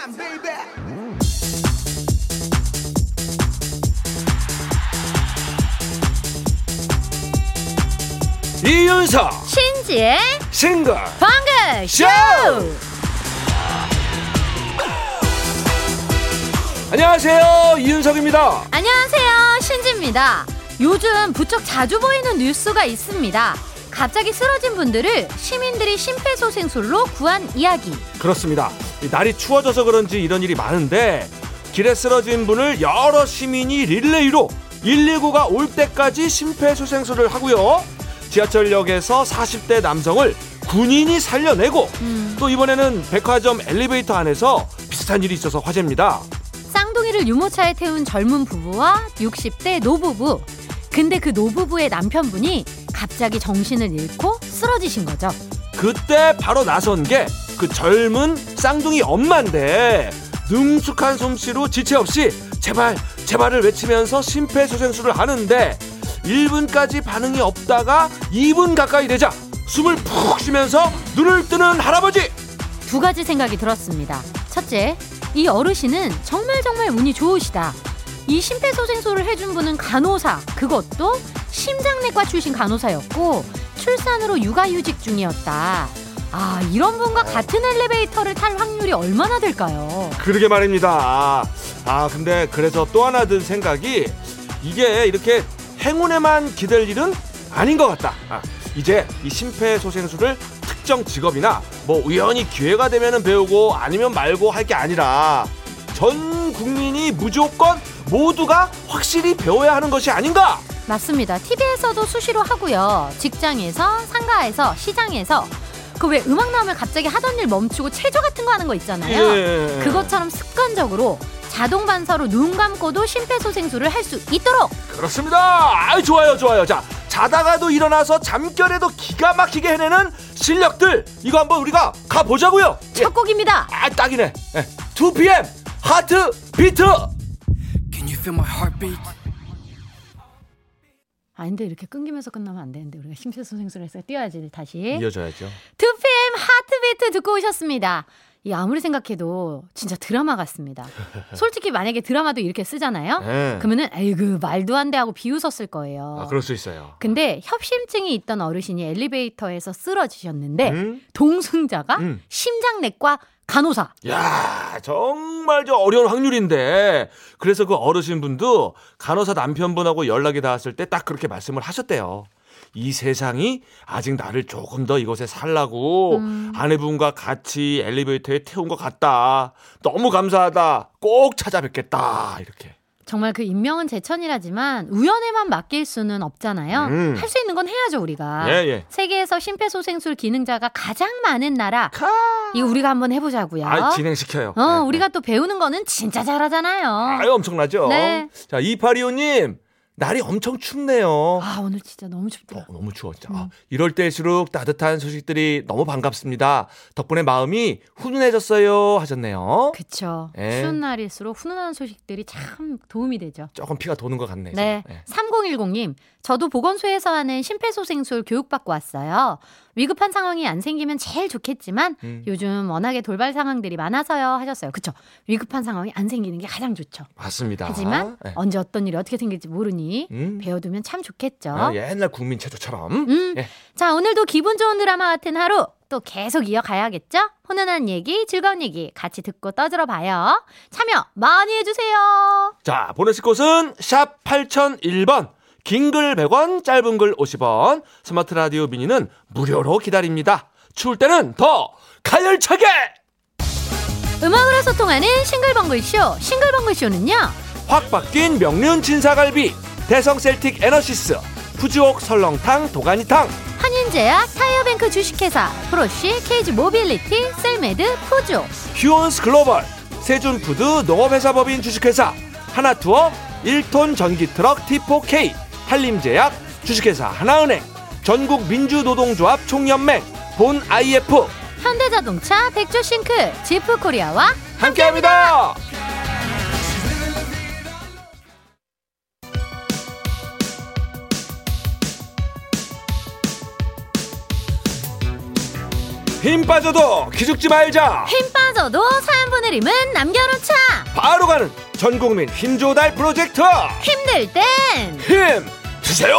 time, baby. 이윤석 신지의 싱글 방글 쇼! 안녕하세요 이윤석입니다 안녕하세요. 신지입니다. 요즘 부쩍 자주 보이는 뉴스가 있습니다. 갑자기 쓰러진 분들을 시민들이 심폐소생술로 구한 이야기. 그렇습니다 이 날이 추워져서 그런지 이런 일이 많은데 길에 쓰러진 분을 여러 시민이 릴레이로 119가 올 때까지 심폐소생술을 하고요 지하철역에서 40대 남성을 군인이 살려내고 음, 또 이번에는 백화점 엘리베이터 안에서 비슷한 일이 있어서 화제입니다 쌍둥이를 유모차에 태운 젊은 부부와 60대 노부부. 근데 그 노부부의 남편분이 갑자기 정신을 잃고 쓰러지신 거죠. 그때 바로 나선 게 그 젊은 쌍둥이 엄마인데 능숙한 솜씨로 지체 없이 제발 제발을 외치면서 심폐소생술을 하는데 1분까지 반응이 없다가 2분 가까이 되자 숨을 푹 쉬면서 눈을 뜨는 할아버지 두 가지 생각이 들었습니다. 첫째, 이 어르신은 정말 정말 운이 좋으시다. 이 심폐소생술을 해준 분은 간호사, 그것도 심장내과 출신 간호사였고 출산으로 육아휴직 중이었다. 아, 이런 분과 같은 엘리베이터를 탈 확률이 얼마나 될까요? 그러게 말입니다 아 근데 그래서 또 하나 든 생각이 이게 이렇게 행운에만 기댈 일은 아닌 것 같다 아, 이제 이 심폐소생술을 특정 직업이나 뭐 우연히 기회가 되면 배우고 아니면 말고 할 게 아니라 전 국민이 무조건 모두가 확실히 배워야 하는 것이 아닌가 맞습니다. TV에서도 수시로 하고요. 직장에서, 상가에서, 시장에서 그 왜 음악 나오면 갑자기 하던 일 멈추고 체조 같은 거 하는 거 있잖아요. 예. 그것처럼 습관적으로 자동 반사로 눈 감고도 심폐소생술을 할 수 있도록 그렇습니다 아 좋아요 좋아요 자 자다가도 일어나서 잠결에도 기가 막히게 해내는 실력들 이거 한번 우리가 가 보자고요 예. 첫 곡입니다. 아 딱이네 예. 2PM 하트 비트 Can you feel my heartbeat? 아닌데 이렇게 끊기면서 끝나면 안 되는데 우리가 심폐소생술을 해서 뛰어야지 다시. 이어져야죠 2PM 하트비트 듣고 오셨습니다. 이 아무리 생각해도 진짜 드라마 같습니다. 솔직히 만약에 드라마도 이렇게 쓰잖아요. 네. 그러면은 에이그 말도 안 돼 하고 비웃었을 거예요. 아 그럴 수 있어요 근데 협심증이 있던 어르신이 엘리베이터에서 쓰러지셨는데 음? 동승자가 음. 심장내과 간호사. 야 정말 저 어려운 확률인데 그래서 그 어르신 분도 간호사 남편분하고 연락이 닿았을 때 딱 그렇게 말씀을 하셨대요. 이 세상이 아직 나를 조금 더 이곳에 살라고 음. 아내분과 같이 엘리베이터에 태운 것 같다. 너무 감사하다. 꼭 찾아뵙겠다. 이렇게. 정말 그 인명은 제천이라지만 우연에만 맡길 수는 없잖아요. 음. 할수 있는 건 해야죠 우리가. 예, 예. 세계에서 심폐소생술 기능자가 가장 많은 나라. 이거 우리가 한번 해보자고요. 아, 진행시켜요. 어, 네, 우리가 또 배우는 거는 진짜 잘하잖아요. 아유, 엄청나죠? 네. 자, 2825님. 날이 엄청 춥네요. 아 오늘 진짜 너무 춥다. 어, 너무 추워 진짜. 아, 이럴 때일수록 따뜻한 소식들이 너무 반갑습니다. 덕분에 마음이 훈훈해졌어요 하셨네요. 그쵸. 예. 추운 날일수록 훈훈한 소식들이 참 도움이 되죠. 조금 피가 도는 것 같네요. 네. 지금. 네. 3010님, 저도 보건소에서 하는 심폐소생술 교육받고 왔어요. 위급한 상황이 안 생기면 제일 좋겠지만 음. 요즘 워낙에 돌발 상황들이 많아서요 하셨어요. 그쵸? 위급한 상황이 안 생기는 게 가장 좋죠. 맞습니다. 하지만 네. 언제 어떤 일이 어떻게 생길지 모르니 음. 배워두면 참 좋겠죠. 아, 옛날 국민 체조처럼. 음. 예. 자, 오늘도 기분 좋은 드라마 같은 하루 또 계속 이어가야겠죠? 훈훈한 얘기, 즐거운 얘기 같이 듣고 떠들어 봐요. 참여 많이 해주세요. 자, 보내실 곳은 샵 8001번. 긴 글 100원, 짧은 글 50원. 스마트 라디오 미니는 무료로 기다립니다. 추울 때는 더 가열차게! 음악으로 소통하는 싱글벙글쇼. 싱글벙글쇼는요. 확 바뀐 명륜 진사갈비, 대성 셀틱 에너시스, 푸주옥 설렁탕 도가니탕, 한인제약, 타이어뱅크 주식회사, 프로쉬, 케이지 모빌리티, 셀메드, 푸조. 휴온스 글로벌, 세준푸드 농업회사법인 주식회사, 하나투어, 1톤 전기트럭 T4K, 한림제약, 주식회사 하나은행, 전국 민주노동조합 총연맹, 본 IF, 현대자동차, 백조싱크, 지프코리아와 함께합니다. 힘 빠져도 기죽지 말자. 힘 빠져도 사연 보내림은 남겨놓자. 바로 가는 전국민 힘 조달 프로젝트. 힘들 땐힘 주세요.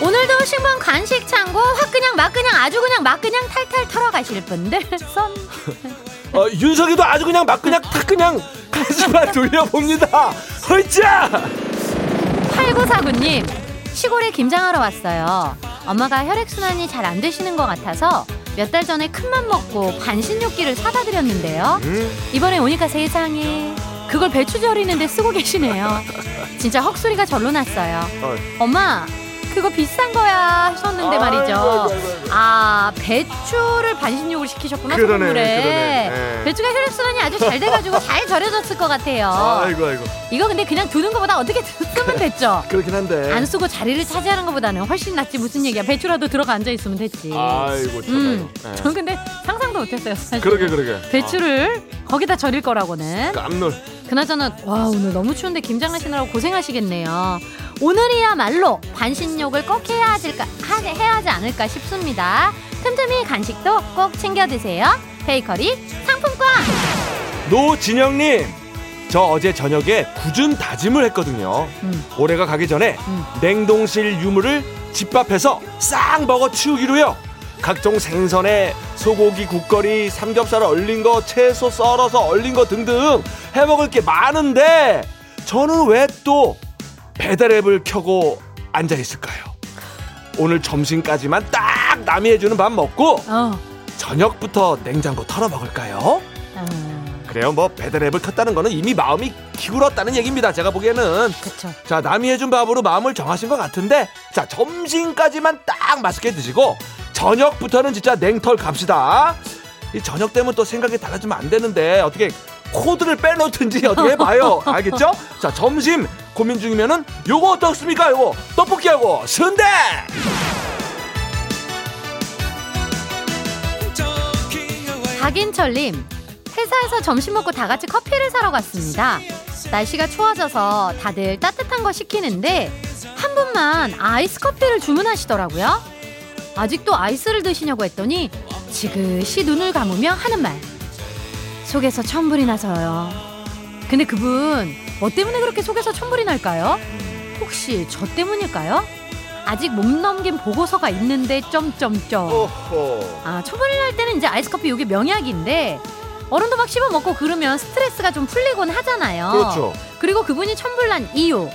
오늘도 신번 간식 창고 확 그냥 막 그냥 아주 그냥 막 그냥 탈탈 털어가실 분들. 손. 어, 윤석이도 아주 그냥 막 그냥 탁 그냥 가지만 돌려봅니다. 헐짜 8949님 시골에 김장하러 왔어요. 엄마가 혈액순환이 잘 안 되시는 것 같아서 몇 달 전에 큰맘 먹고 반신욕기를 사다 드렸는데요. 음, 이번에 오니까 세상에 그걸 배추 절이는데 쓰고 계시네요. 진짜 헉소리가 절로 났어요. 어. 엄마 그거 비싼 거야 하셨는데 아이고, 말이죠. 아이고, 아이고, 아이고. 아 배추를 반신욕을 시키셨구나 그러네, 소금물에. 그러네. 예. 배추가 혈액순환이 아주 잘 돼가지고 잘 절여졌을 것 같아요. 아이고 아이고. 이거 근데 그냥 두는 것보다 어떻게 쓰면 됐죠? 그렇긴 한데. 안 쓰고 자리를 차지하는 것보다는 훨씬 낫지 무슨 얘기야. 배추라도 들어가 앉아 있으면 됐지. 아이고 참 음, 예. 전 근데 상상도 못했어요 사실. 그러게 그러게. 배추를 거기다 절일 거라고는. 아, 깜놀. 그나저나 와 오늘 너무 추운데 김장하시느라고 고생하시겠네요. 오늘이야말로 반신욕을 꼭 해야 할까 하, 해야 하지 않을까 싶습니다. 틈틈이 간식도 꼭 챙겨 드세요. 베이커리 상품권. 노진영님 저 어제 저녁에 굳은 다짐을 했거든요 음, 올해가 가기 전에 음. 냉동실 유물을 집밥해서 싹 먹어 치우기로요 각종 생선에 소고기 국거리 삼겹살 얼린 거 채소 썰어서 얼린 거 등등 해먹을 게 많은데 저는 왜또 배달앱을 켜고 앉아 있을까요 오늘 점심까지만 딱 남이 해주는 밥 먹고 어. 저녁부터 냉장고 털어 먹을까요? 음, 그래요 뭐 배달앱을 켰다는 거는 이미 마음이 기울었다는 얘기입니다 제가 보기에는 그쵸. 자 남이 해준 밥으로 마음을 정하신 것 같은데 자 점심까지만 딱 맛있게 드시고 저녁부터는 진짜 냉털 갑시다 이 저녁 때문에 또 생각이 달라지면 안 되는데 어떻게 코드를 빼놓든지 어떻게 해봐요 알겠죠? 자 점심 고민 중이면은 요거 어떻습니까 요거 떡볶이하고 순대 박인철님 회사에서 점심 먹고 다 같이 커피를 사러 갔습니다. 날씨가 추워져서 다들 따뜻한 거 시키는데 한 분만 아이스 커피를 주문하시더라고요. 아직도 아이스를 드시냐고 했더니 지그시 눈을 감으며 하는 말. 속에서 천불이 나서요. 근데 그분 뭐 때문에 그렇게 속에서 천불이 날까요? 혹시 저 때문일까요? 아직 못 넘긴 보고서가 있는데 점점점. 아 초벌이 날 때는 이제 아이스커피 이게 명약인데 얼음도 막 씹어 먹고 그러면 스트레스가 좀 풀리곤 하잖아요. 그렇죠 그리고 그분이 천불난 이유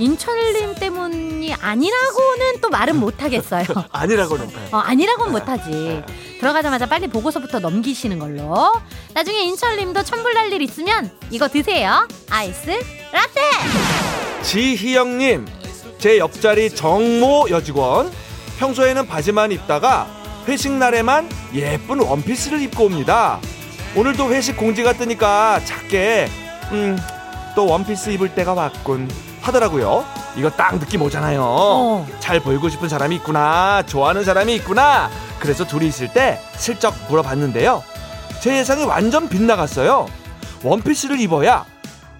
인천림 때문이 아니라고는 또 말은 못 하겠어요. 아니라고는 어, 아니라고는 못하지. 들어가자마자 빨리 보고서부터 넘기시는 걸로. 나중에 인천림도 천불 날 일 있으면 이거 드세요. 아이스 라떼. 지희영님, 제 옆자리 정모 여직원. 평소에는 바지만 입다가 회식 날에만 예쁜 원피스를 입고 옵니다. 오늘도 회식 공지가 뜨니까 작게 음, 또 원피스 입을 때가 왔군 하더라고요. 이거 딱 느낌 오잖아요. 어. 잘 보이고 싶은 사람이 있구나. 좋아하는 사람이 있구나. 그래서 둘이 있을 때 슬쩍 물어봤는데요. 제 예상이 완전 빗나갔어요. 원피스를 입어야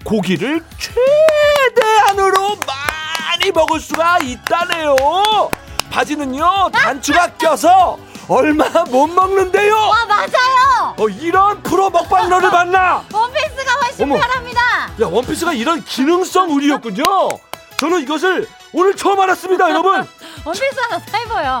고기를 최대한으로 많이 먹을 수가 있다네요. 바지는요 단추가 껴서 얼마 못 먹는데요. 아 맞아요. 어, 이런 프로 먹방러를 봤나? 원피스가 훨씬 어머. 편합니다. 야 원피스가 이런 기능성 의류였군요. 저는 이것을 오늘 처음 알았습니다, 여러분. 원피스 하나 사입어요.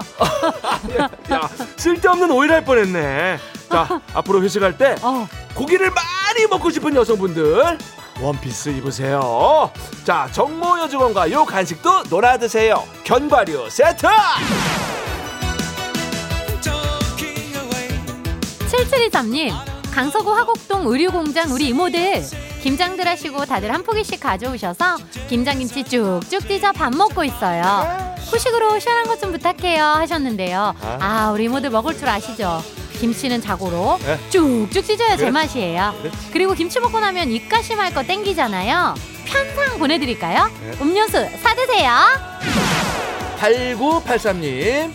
야 쓸데없는 오해를 할 뻔했네. 자 앞으로 회식할 때 어. 고기를 많이 먹고 싶은 여성분들 원피스 입으세요. 자 정모 여직원과 요 간식도 놀아 드세요. 견과류 세트. 7723님 강서구 화곡동 의류공장 우리 이모들 김장들 하시고 다들 한 포기씩 가져오셔서 김장김치 쭉쭉 찢어 밥 먹고 있어요 후식으로 시원한 것 좀 부탁해요 하셨는데요 아. 아 우리 이모들 먹을 줄 아시죠 김치는 자고로 네. 쭉쭉 찢어야. 제맛이에요. 그리고 김치 먹고 나면 입가심할 거 땡기잖아요 편상 보내드릴까요? 네. 음료수 사드세요 8983님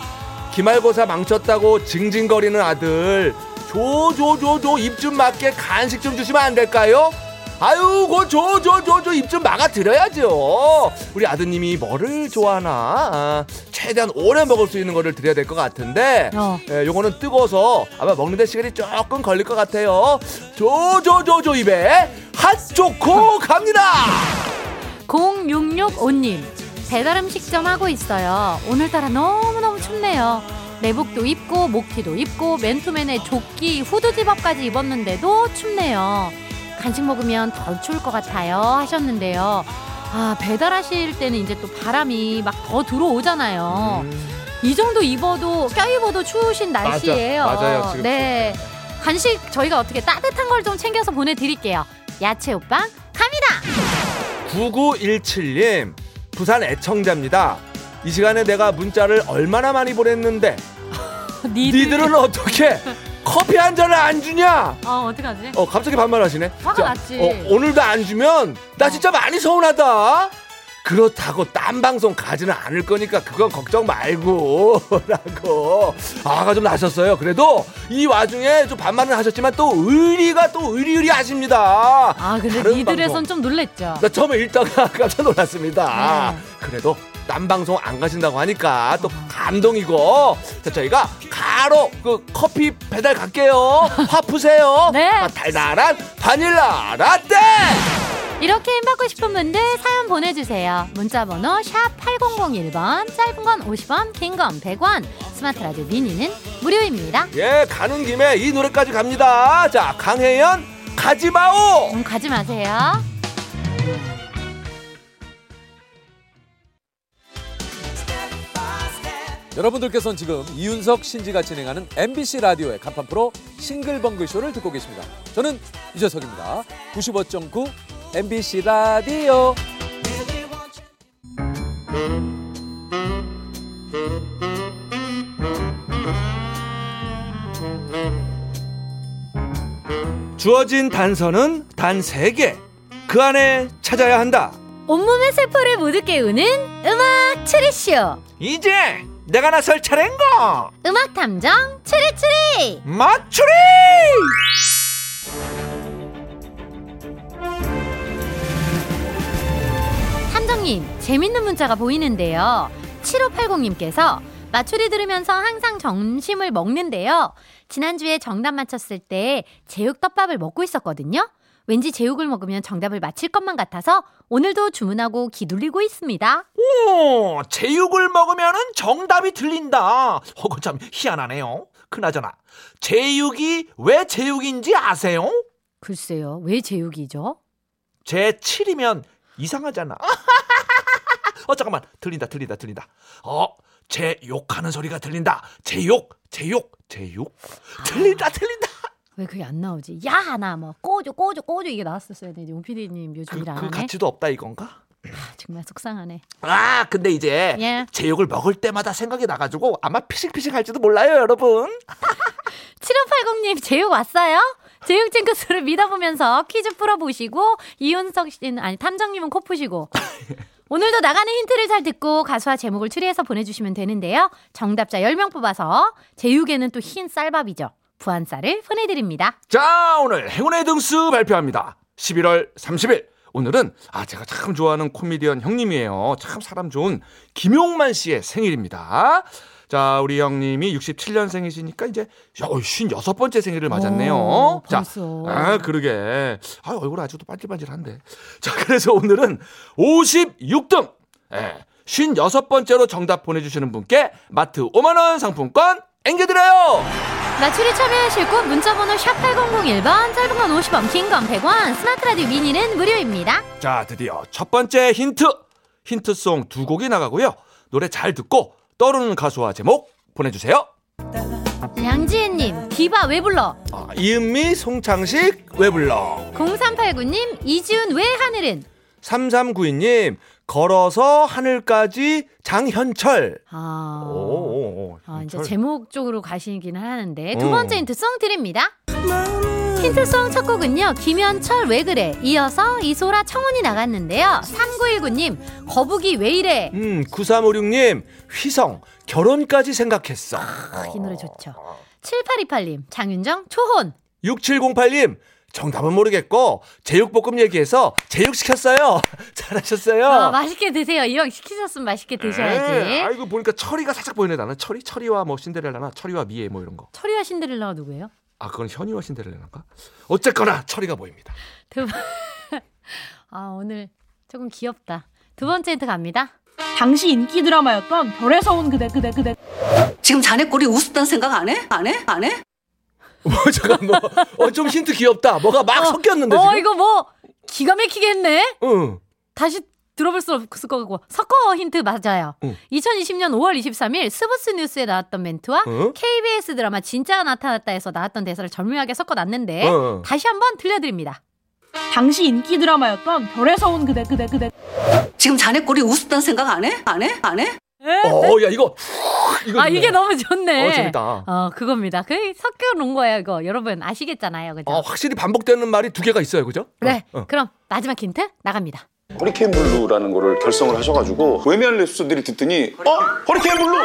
기말고사 망쳤다고 징징거리는 아들 조조조조 입 좀 맞게 간식 좀 주시면 안 될까요? 아유, 그저 저 저 저 입 좀 막아 드려야죠. 우리 아드님이 뭐를 좋아하나? 아, 최대한 오래 먹을 수 있는 거를 드려야 될 것 같은데. 어. 예, 요거는 뜨거워서 아마 먹는데 시간이 조금 걸릴 것 같아요. 저 저 저 저 입에 핫 좋고 갑니다. 0665님 배달 음식점 하고 있어요. 오늘따라 너무너무 춥네요. 내복도 입고 목티도 입고 맨투맨에 조끼 후드 집업까지 입었는데도 춥네요. 간식 먹으면 덜 추울 것 같아요 하셨는데요. 아 배달하실 때는 이제 또 바람이 막 더 들어오잖아요. 이 정도 입어도 껴입어도 추우신 날씨예요. 맞아요. 지금 네. 간식 저희가 어떻게 따뜻한 걸 좀 챙겨서 보내드릴게요. 야채 오빵 갑니다. 9917님 부산 애청자입니다. 이 시간에 내가 문자를 얼마나 많이 보냈는데 니들. 니들은 어떻게 커피 한 잔을 안 주냐? 어 어떡하지? 어 갑자기 반말하시네. 화가 났지. 어, 오늘도 안 주면 나 진짜 많이 서운하다. 그렇다고 딴 방송 가지는 않을 거니까 그건 걱정 말고 라고 아가 좀 나셨어요. 그래도 이 와중에 좀 반말을 하셨지만 또 의리가 또 의리의리 하십니다. 아 근데 방송. 좀 놀랬죠. 나 처음에 읽다가 깜짝 놀랐습니다. 네. 그래도 딴 방송 안 가신다고 하니까 또 감동이고 자 저희가 가로 그 커피 배달 갈게요. 화 푸세요. 네. 아, 달달한 바닐라 라떼. 이렇게 힘 받고 싶은 분들 사연 보내주세요. 문자번호 샵 8001번, 짧은 건 50원, 긴 건 100원, 스마트 라디오 미니는 무료입니다. 예 가는 김에 이 노래까지 갑니다. 자 강혜연 가지마오. 음, 가지 마세요. 여러분들께서는 지금 이윤석 신지가 진행하는 MBC 라디오의 간판 프로 싱글벙글 쇼를 듣고 계십니다. 저는 유재석입니다. 95.9 MBC 라디오. 주어진 단서는 단 세 개. 그 안에 찾아야 한다. 온몸의 세포를 모두 깨우는 음악 추리쇼. 이제 내가 나설 차례인가? 음악 탐정 추리추리. 맞추리! 탐정님, 재밌는 문자가 보이는데요. 7580님께서 맞추리 들으면서 항상 점심을 먹는데요. 지난주에 정답 맞췄을 때 제육 떡밥을 먹고 있었거든요. 왠지 제육을 먹으면 정답을 맞힐 것만 같아서 오늘도 주문하고 기둘리고 있습니다. 오, 제육을 먹으면은 정답이 틀린다. 허거 참 희한하네요. 그나저나 제육이 왜 제육인지 아세요? 글쎄요, 왜 제육이죠? 제 7이면 이상하잖아. 어 잠깐만 들린다 들린다 들린다. 어, 제 욕하는 소리가 들린다. 제 욕 제 욕 제욕 틀린다 틀린다. 왜 그게 안 나오지? 야, 나 뭐 꼬죠, 꼬죠, 꼬죠 이게 나왔었어야 되는데 용피디님 요즘 그, 일안 그 하네. 가치도 없다 이건가? 아, 정말 속상하네. 아 근데 이제 예. 제육을 먹을 때마다 생각이 나가지고 아마 피식피식 할지도 몰라요 여러분. 7580님 제육 왔어요? 제육 징크스를 믿어보면서 퀴즈 풀어보시고 이윤석 씨는 아니 탐정님은 코 푸시고 오늘도 나가는 힌트를 잘 듣고 가수와 제목을 추리해서 보내주시면 되는데요. 정답자 10명 뽑아서 제육에는 또 흰 쌀밥이죠. 부안쌀을 보내드립니다. 자, 오늘 행운의 등수 발표합니다. 11월 30일. 오늘은 아 제가 참 좋아하는 코미디언 형님이에요. 참 사람 좋은 김용만 씨의 생일입니다. 자, 우리 형님이 67년생이시니까 이제 56번째 생일을 맞았네요. 오, 자, 벌써. 아, 그러게. 아, 얼굴 아직도 반질반질한데. 자, 그래서 오늘은 56등. 예. 56번째로 정답 보내주시는 분께 마트 5만원 상품권 앵겨드려요! 나추리 참여하실 곳 문자번호 샵8001번 짧은 건 50원 긴 건 100원 스마트 라디오 미니는 무료입니다. 자, 드디어 첫 번째 힌트. 힌트송 두 곡이 나가고요. 노래 잘 듣고 떠오르는 가수와 제목 보내주세요. 양지혜님 디바 왜 불러? 아, 이은미, 송창식, 왜 불러? 0389님 이지훈 왜 하늘은? 3392님, 걸어서 하늘까지 장현철. 아, 오, 오, 오, 아 이제. 제목 쪽으로 가시긴 하는데 두 어. 번째 힌트 송 드립니다. 힌트송 첫 곡은요 김현철 왜 그래 이어서 이소라 청혼이 나갔는데요 3919님 거북이 왜 이래 음, 9356님, 휘성, 결혼까지 생각했어. 이 노래 좋죠 7828님 장윤정 초혼 6708님, 정답은 모르겠고 제육볶음 얘기해서 제육 시켰어요. 잘하셨어요. 아, 맛있게 드세요. 이왕 시키셨으면 맛있게 드셔야지. 네, 아이고 보니까 철이가 살짝 보이네 나는 철이 철이와 뭐 신데렐라나 철이와 미애 뭐 이런 거. 철이와 신데렐라가 누구예요? 아 그건 현이와 신데렐라인가? 어쨌거나 철이가 보입니다. 두 번. 아, 오늘 조금 귀엽다. 두 번째 힌트 갑니다. 당시 인기 드라마였던 별에서 온 그대 그대 그대 지금 자네 꼴이 우습다는 생각 안 해? 안 해? 안 해? 뭐 잠깐 뭐어좀 힌트 귀엽다. 뭐가 막 섞였는데 어, 지금. 이거 뭐 기가 막히게 했네. 응. 다시 들어볼 수 없을 것 같고 섞어 힌트 맞아요. 응. 2020년 5월 23일 스포츠 뉴스에 나왔던 멘트와 응? KBS 드라마 진짜가 나타났다에서 나왔던 대사를 절묘하게 섞어 놨는데 응. 다시 한번 들려드립니다. 당시 인기 드라마였던 별에서 온 그대 그대 그대 지금 자네 꼴이 우습다는 생각 안 해? 안 해? 안 해? 어, 야 이거 이거 아 좋네. 이게 너무 좋네. 어, 재밌다. 어 그겁니다. 그 섞여 놓은 거예요. 이거 여러분 아시겠잖아요, 그죠? 어, 확실히 반복되는 말이 두 개가 있어요, 그죠? 네. 어, 어. 그럼 마지막 힌트 나갑니다. 허리케인 블루라는 거를 결성을 하셔가지고 보헤미안 랩소디를 듣더니 어? 허리케인 블루!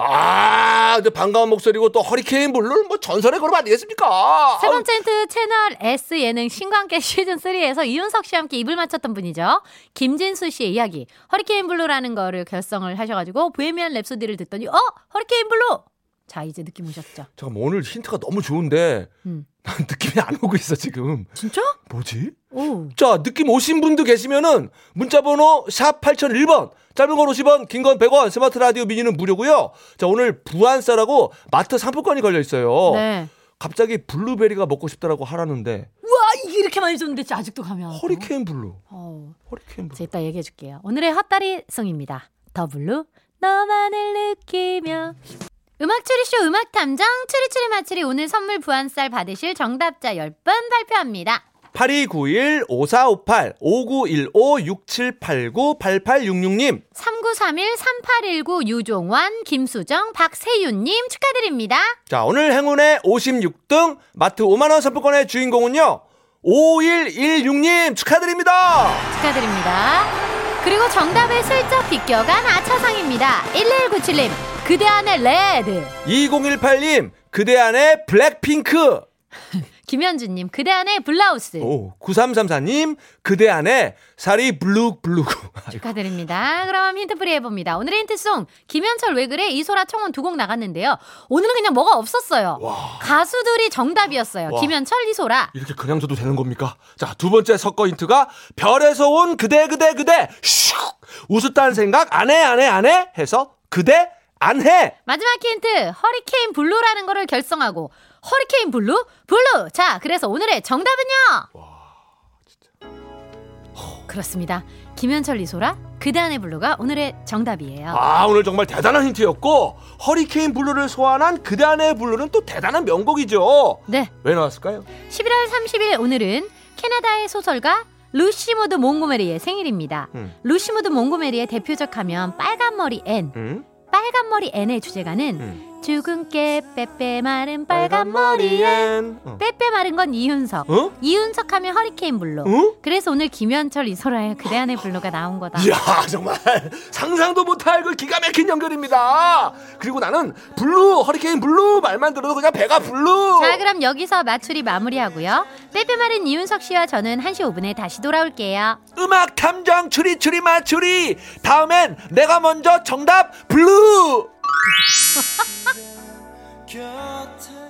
아, 근데 반가운 목소리고 또 허리케인 블루 뭐 전설의 그룹 아니겠습니까? 세 번째 힌트 채널 S 예능 신과 함께 시즌 3에서 이윤석 씨와 함께 입을 맞췄던 분이죠. 김진수 씨의 이야기. 허리케인 블루라는 거를 결성을 하셔가지고 보헤미안 랩소디를 듣더니 어 허리케인 블루. 자 이제 느낌 오셨죠? 잠깐 오늘 힌트가 너무 좋은데 음. 난 느낌이 안 오고 있어 지금. 진짜? 뭐지? 오. 자, 느낌 오신 분도 계시면은 문자번호 샵 8001번, 짧은 건 50원, 긴 건 100원, 스마트 라디오 미니는 무료고요. 자, 오늘 부안싸라고 마트 상품권이 걸려 있어요. 네. 갑자기 블루베리가 먹고 싶다라고 하라는데 우와 이게 이렇게 많이 줬는데 아직도 가면. 허리케인 블루. 어. 허리케인 블루. 자 이따 얘기해 줄게요. 오늘의 헛다리 송입니다. 더 블루 너만을 느끼며 음악 추리쇼 음악 탐정 추리추리 마추리 오늘 선물 부안쌀 받으실 정답자 10분 발표합니다. 8291 5458 5915 6789 8866님. 3931 3819 유종환 김수정 박세윤 님 축하드립니다. 자, 오늘 행운의 56등 마트 5만 원 상품권의 주인공은요. 5116님 축하드립니다. 축하드립니다. 그리고 정답을 슬쩍 비껴간 아차상입니다. 1197님 그대 안의 red 2018님 그대 안에 블랙핑크. 김현주님 그대 안의 블라우스 오, 9334님 그대 안에 살이 블룩블룩. 축하드립니다. 그럼 힌트풀이 해봅니다. 오늘의 힌트송 김현철 왜 그래 이소라 청혼 두곡 나갔는데요. 오늘은 그냥 뭐가 없었어요. 가수들이 정답이었어요. 와. 김현철 이소라. 이렇게 그냥 줘도 되는 겁니까? 자, 두 번째 섞어 힌트가 별에서 온 그대 그대 그대 슉 웃었다는 생각 안 해 안 해 안 해 해서 그대 안 해. 마지막 힌트 허리케인 블루라는 거를 결성하고 허리케인 블루 블루. 자 그래서 오늘의 정답은요. 그렇습니다. 김현철 이소라 그대 안의 블루가 오늘의 정답이에요. 아, 오늘 정말 대단한 힌트였고 허리케인 블루를 소환한 그대 안의 블루는 또 대단한 명곡이죠. 네. 왜 나왔을까요? 11월 30일 오늘은 캐나다의 소설가 루시모드 몽고메리의 생일입니다. 음. 루시모드 몽고메리의 대표적 하면 빨간 머리 앤. 응? 빨간 머리 앤의 주제가는 음. 주근깨 빼빼 마른 빨간 머리 앤 어? 빼빼 마른 건 이윤석. 어? 이윤석 하면 허리케인 블루. 어? 그래서 오늘 김현철 이소라의 그대 안의 블루가 나온 거다. 이야 정말 상상도 못할 그 기가 막힌 연결입니다. 그리고 나는 블루 허리케인 블루 말만 들어도 그냥 배가 블루. 자 그럼 여기서 맞추리 마무리하고요. 빼빼 마른 이윤석 씨와 저는 1시 5분에 다시 돌아올게요. 음악 탐정 추리 추리 맞추리 다음엔 내가 먼저 정답 블루 곁에